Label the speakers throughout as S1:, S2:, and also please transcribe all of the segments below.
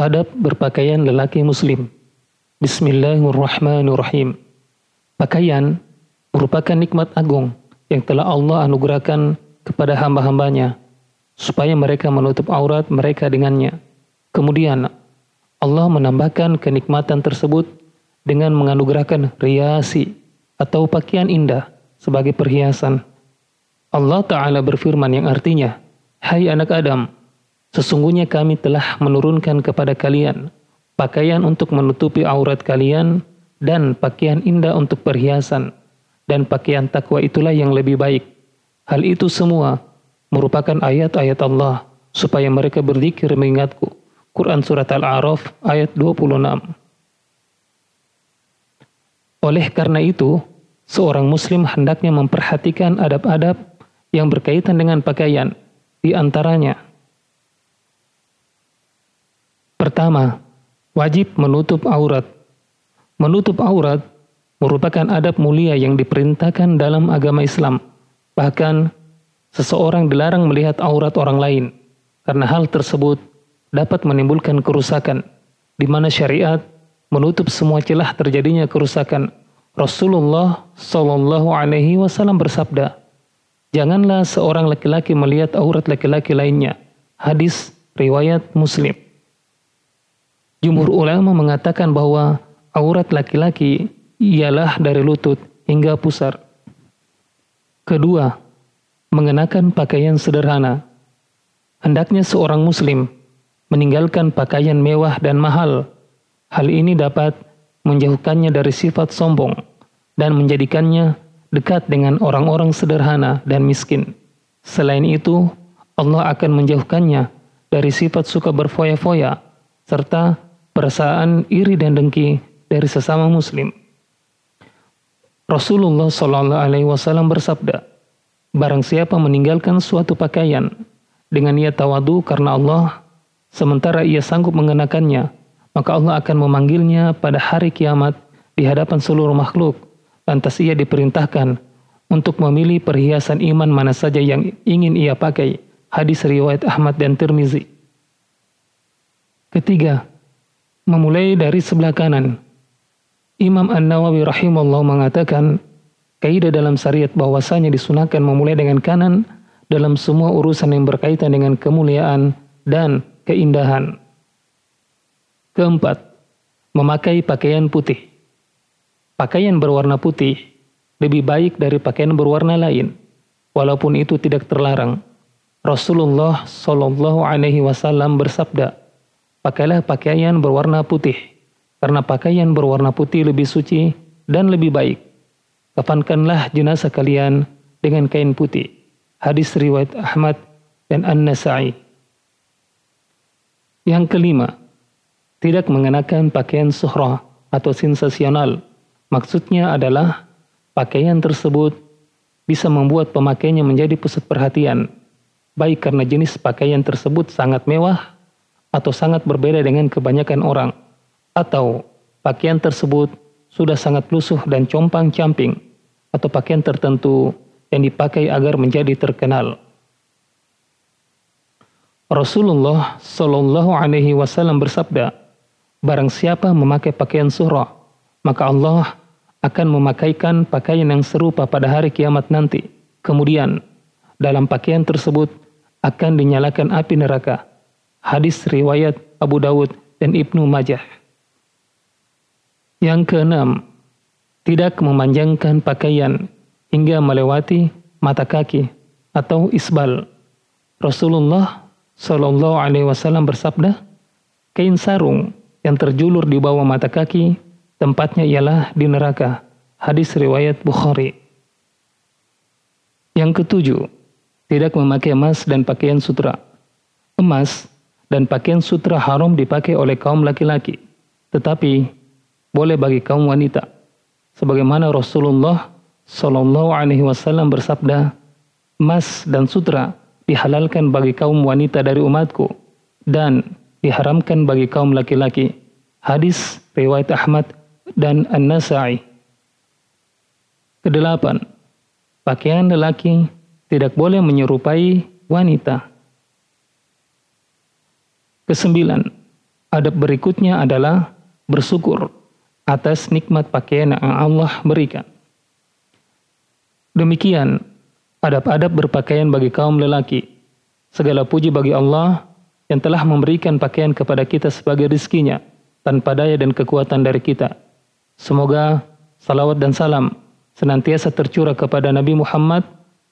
S1: Adab berpakaian lelaki muslim. Bismillahirrahmanirrahim. Pakaian merupakan nikmat agung yang telah Allah anugerahkan kepada hamba-hambanya supaya mereka menutup aurat mereka dengannya. Kemudian Allah menambahkan kenikmatan tersebut dengan menganugerahkan riasi atau pakaian indah sebagai perhiasan. Allah Ta'ala berfirman yang artinya, Hai anak Adam, sesungguhnya kami telah menurunkan kepada kalian pakaian untuk menutupi aurat kalian dan pakaian indah untuk perhiasan dan pakaian takwa itulah yang lebih baik. Hal itu semua merupakan ayat-ayat Allah supaya mereka berzikir mengingatku. Quran Surat Al-A'raf ayat 26 Oleh karena itu, seorang muslim hendaknya memperhatikan adab-adab yang berkaitan dengan pakaian, di antaranya Pertama, wajib menutup aurat. Menutup aurat merupakan adab mulia yang diperintahkan dalam agama Islam. Bahkan, seseorang dilarang melihat aurat orang lain, karena hal tersebut dapat menimbulkan kerusakan, di mana syariat menutup semua celah terjadinya kerusakan. Rasulullah Shallallahu Alaihi Wasallam bersabda, janganlah seorang laki-laki melihat aurat laki-laki lainnya. Hadis riwayat Muslim. Jumhur ulama mengatakan bahwa aurat laki-laki ialah dari lutut hingga pusar. Kedua, mengenakan pakaian sederhana. Hendaknya seorang muslim meninggalkan pakaian mewah dan mahal. Hal ini dapat menjauhkannya dari sifat sombong dan menjadikannya dekat dengan orang-orang sederhana dan miskin. Selain itu, Allah akan menjauhkannya dari sifat suka berfoya-foya serta perasaan iri dan dengki dari sesama muslim. Rasulullah Shallallahu Alaihi Wasallam bersabda, Barang siapa meninggalkan suatu pakaian dengan niat tawadu karena Allah sementara ia sanggup mengenakannya, maka Allah akan memanggilnya pada hari kiamat di hadapan seluruh makhluk. Lantas ia diperintahkan untuk memilih perhiasan iman mana saja yang ingin ia pakai. Hadis riwayat Ahmad dan Tirmizi. Ketiga, memulai dari sebelah kanan. Imam An-Nawawi rahimahullah mengatakan, kaidah dalam syariat bahwasanya disunahkan memulai dengan kanan dalam semua urusan yang berkaitan dengan kemuliaan dan keindahan. Keempat, memakai pakaian putih. Pakaian berwarna putih lebih baik dari pakaian berwarna lain, walaupun itu tidak terlarang. Rasulullah Shallallahu Alaihi Wasallam bersabda, pakailah pakaian berwarna putih, karena pakaian berwarna putih lebih suci dan lebih baik. Kafankanlah jenazah kalian dengan kain putih. Hadis riwayat Ahmad dan An-Nasai. Yang kelima, tidak mengenakan pakaian suhrah atau sensasional. Maksudnya adalah pakaian tersebut bisa membuat pemakainya menjadi pusat perhatian, baik karena jenis pakaian tersebut sangat mewah atau sangat berbeda dengan kebanyakan orang, atau pakaian tersebut sudah sangat lusuh dan compang-camping, atau pakaian tertentu yang dipakai agar menjadi terkenal. Rasulullah Shallallahu Alaihi Wasallam bersabda, Barang siapa memakai pakaian surah, maka Allah akan memakaikan pakaian yang serupa pada hari kiamat nanti. Kemudian, dalam pakaian tersebut akan dinyalakan api neraka. Hadis riwayat Abu Dawud dan Ibnu Majah. Yang keenam, tidak memanjangkan pakaian hingga melewati mata kaki atau isbal. Rasulullah Shallallahu Alaihi Wasallam bersabda, kain sarung yang terjulur di bawah mata kaki tempatnya ialah di neraka. Hadis riwayat Bukhari. Yang ketujuh, tidak memakai emas dan pakaian sutra. Emas dan pakaian sutra haram dipakai oleh kaum laki-laki, tetapi boleh bagi kaum wanita. Sebagaimana Rasulullah Shallallahu Alaihi Wasallam bersabda, emas dan sutra dihalalkan bagi kaum wanita dari umatku dan diharamkan bagi kaum laki-laki. Hadis riwayat Ahmad dan An-Nasai. Kedelapan, pakaian lelaki tidak boleh menyerupai wanita. Kesembilan, adab berikutnya adalah bersyukur atas nikmat pakaian yang Allah berikan. Demikian adab-adab berpakaian bagi kaum lelaki. Segala puji bagi Allah yang telah memberikan pakaian kepada kita sebagai rizkinya tanpa daya dan kekuatan dari kita. Semoga salawat dan salam senantiasa tercurah kepada Nabi Muhammad,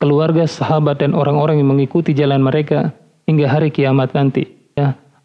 S1: keluarga, sahabat, dan orang-orang yang mengikuti jalan mereka hingga hari kiamat nanti. Ya.